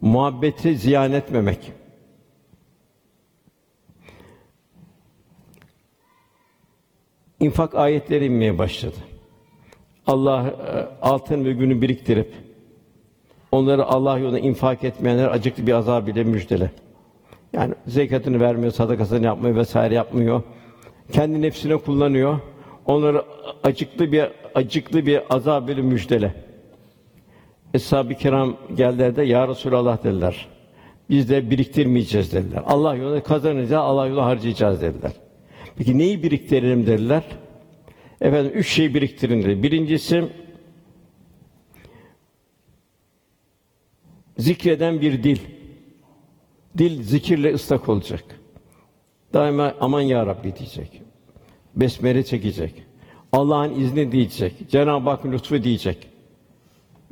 Muhabbeti ziyan etmemek. infak ayetleri inmeye başladı. Allah e, altın ve günü biriktirip onları Allah yolunda infak etmeyenler acıklı bir azab ile müjdele. Yani zekatını vermiyor, sadakasını yapmıyor vesaire yapmıyor. Kendi nefsine kullanıyor. Onları acıklı bir acıklı bir azab ile müjdele. Eshab-ı kiram geldiler de ya Resulallah dediler. Biz de biriktirmeyeceğiz dediler. Allah yolunda kazanacağız, Allah yolunda harcayacağız dediler. Peki neyi biriktirelim dediler. Efendim üç şey biriktirin dedi. Birincisi zikreden bir dil. Dil zikirle ıslak olacak. Daima aman ya Rabbi diyecek. Besmele çekecek. Allah'ın izni diyecek. Cenab-ı Hak lütfu diyecek.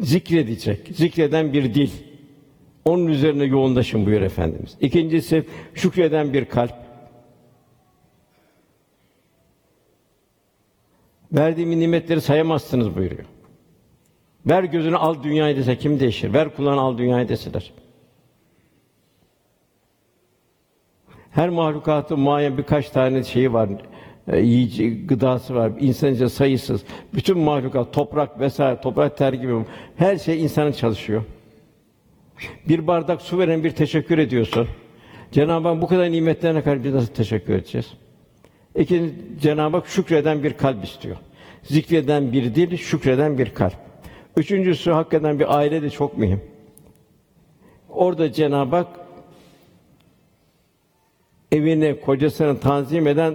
Zikredecek. Zikreden bir dil. Onun üzerine yoğunlaşın buyur Efendimiz. İkincisi şükreden bir kalp. Verdiğim nimetleri sayamazsınız buyuruyor. Ver gözünü al dünyayı dese kim değişir? Ver kulağını al dünyayı deseler. Her mahlukatın muayyen birkaç tane şeyi var, e, yiyici gıdası var. İnsanca sayısız. Bütün mahlukat, toprak vesaire, toprak ter gibi her şey insanın çalışıyor. Bir bardak su veren bir teşekkür ediyorsun. Cenab-ı Hak bu kadar nimetlerine karşı biz nasıl teşekkür edeceğiz? İkinci Cenab-ı Hak şükreden bir kalp istiyor. Zikreden bir dil, şükreden bir kalp. Üçüncüsü hakikaten bir aile de çok mühim. Orada Cenab-ı Hak evini, kocasını tanzim eden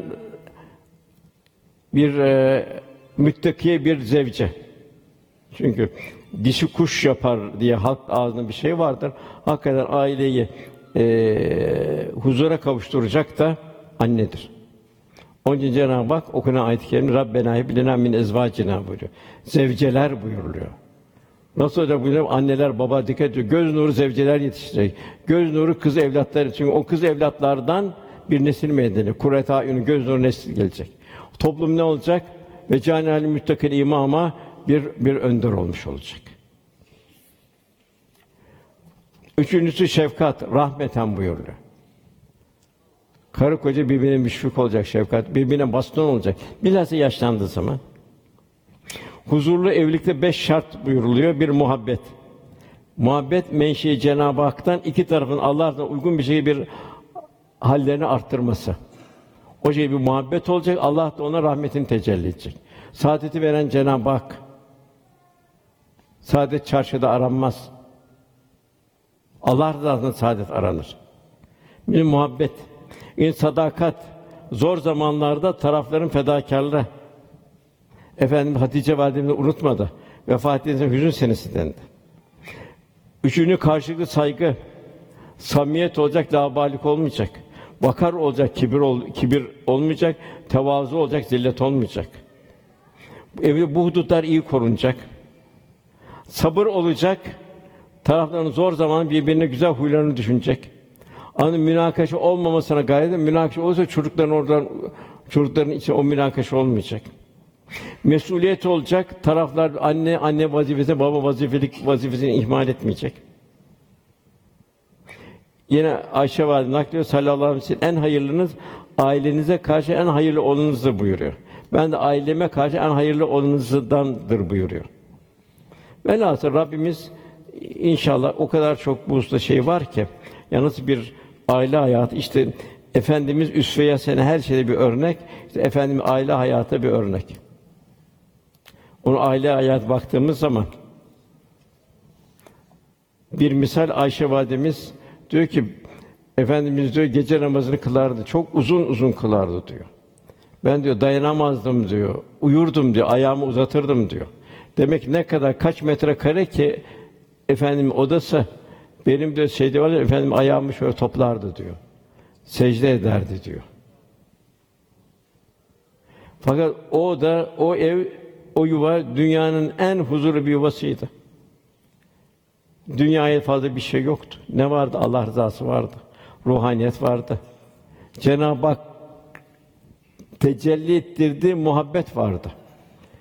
bir e, müttakiye bir zevce. Çünkü dişi kuş yapar diye halk ağzında bir şey vardır. Hakikaten aileyi e, huzura kavuşturacak da annedir. Onun için Cenab-ı Hak okunan ayet-i kerime Rabbena heblina min ezvacina buyuruyor. Zevceler buyuruluyor. Nasıl hocam buyuruyor? Anneler, baba dikkat ediyor. Göz nuru zevceler yetiştirecek. Göz nuru kız evlatlar için. O kız evlatlardan bir nesil meydana. Kuret ayunu göz nuru nesil gelecek. Toplum ne olacak? Ve canali müttakil imama bir bir önder olmuş olacak. Üçüncüsü şefkat, rahmeten buyuruyor. Karı koca birbirine müşfik olacak şefkat, birbirine baston olacak. Bilhassa yaşlandığı zaman. Huzurlu evlilikte beş şart buyuruluyor. Bir muhabbet. Muhabbet menşei Cenab-ı Hak'tan iki tarafın Allah'tan uygun bir şekilde bir hallerini arttırması. O şey bir muhabbet olacak. Allah da ona rahmetini tecelli edecek. Saadeti veren Cenab-ı Hak. Saadet çarşıda aranmaz. Allah rızasında saadet aranır. Bir muhabbet, bir sadakat, zor zamanlarda tarafların fedakarlığı. Efendim Hatice validemizi unutmadı. Vefat edince hüzün senesi dendi. Üçüncü karşılıklı saygı, samimiyet olacak, labalik olmayacak. Vakar olacak, kibir ol, kibir olmayacak, tevazu olacak, zillet olmayacak. Evde bu hudutlar iyi korunacak. Sabır olacak. Tarafların zor zaman birbirine güzel huylarını düşünecek. Anı münakaşa olmamasına gayret. Münakaşa olursa çocukların oradan çocukların için o münakaşa olmayacak. Mesuliyet olacak. Taraflar anne anne vazifesi, baba vazifelik vazifesini ihmal etmeyecek. Yine Ayşe valide naklediyor sallallahu aleyhi ve sellem en hayırlınız ailenize karşı en hayırlı olanınızdır buyuruyor. Ben de aileme karşı en hayırlı olanınızdandır buyuruyor. Velhasıl Rabbimiz inşallah o kadar çok bu usta şey var ki yalnız bir aile hayatı işte Efendimiz üsve-i her şeyde bir örnek. İşte Efendimiz aile hayatı bir örnek. Onu aile hayat baktığımız zaman bir misal Ayşe validemiz diyor ki Efendimiz diyor gece namazını kılardı. Çok uzun uzun kılardı diyor. Ben diyor dayanamazdım diyor. Uyurdum diyor. Ayağımı uzatırdım diyor. Demek ne kadar kaç metre kare ki efendim odası benim de şeyde var ya efendim ayağımı şöyle toplardı diyor. Secde ederdi diyor. Fakat o da o ev o yuva dünyanın en huzurlu bir yuvasıydı. Dünyaya fazla bir şey yoktu. Ne vardı? Allah rızası vardı. Ruhaniyet vardı. Cenab-ı Hak tecelli ettirdiği muhabbet vardı.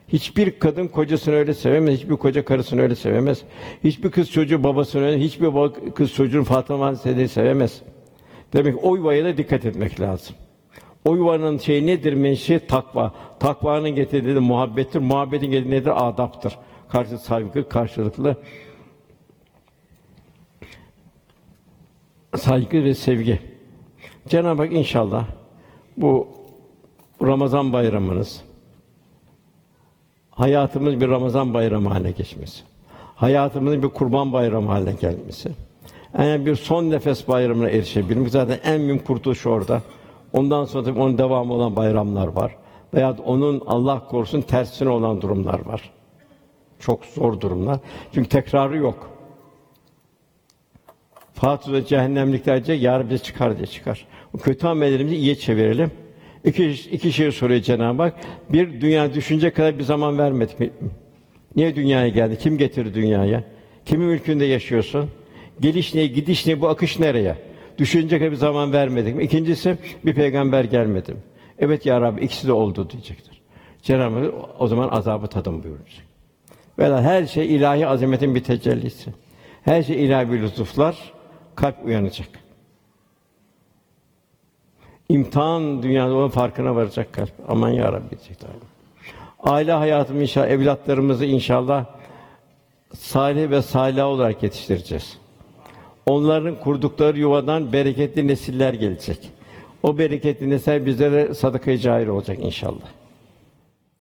Hiçbir kadın kocasını öyle sevemez, hiçbir koca karısını öyle sevemez. Hiçbir kız çocuğu babasını öyle, hiçbir baba kız çocuğun Fatıma Validesini sevemez. Demek o yuvaya da dikkat etmek lazım. O yuvanın şey nedir menşe? Takva. Takvanın getirdiği muhabbettir. Muhabbetin getirdiği nedir? Adaptır. Karşı saygı, karşılıklı saygı ve sevgi. Cenab-ı Hak inşallah bu Ramazan bayramınız hayatımız bir Ramazan bayramı haline geçmesi. Hayatımızın bir kurban bayramı haline gelmesi. Yani bir son nefes bayramına erişebilmek zaten en büyük kurtuluş orada. Ondan sonra tabii onun devamı olan bayramlar var. Veya onun Allah korusun tersine olan durumlar var. Çok zor durumlar. Çünkü tekrarı yok. Fatih'te cehennemliklerce ya Rabbi çıkar diye çıkar. Bu kötü amellerimizi iyiye çevirelim. İki, iki şey soruyor Cenab-ı Hak. Bir, dünya düşünce kadar bir zaman vermedik mi? Niye dünyaya geldi? Kim getirdi dünyaya? Kimin mülkünde yaşıyorsun? Geliş ne, gidiş ne, bu akış nereye? Düşünce kadar bir zaman vermedik mi? İkincisi, bir peygamber gelmedi mi? Evet ya Rabbi, ikisi de oldu diyecektir. Cenab-ı Hak o zaman azabı tadın buyuracak. Vela her şey ilahi azametin bir tecellisi. Her şey ilahi bir lütuflar, kalp uyanacak. İmtihan dünyada onun farkına varacak kalp. Aman ya Rabbi diyecek. Aile hayatımı inşallah evlatlarımızı inşallah salih ve salih olarak yetiştireceğiz. Onların kurdukları yuvadan bereketli nesiller gelecek. O bereketli nesiller bizlere sadaka-i cahil olacak inşallah.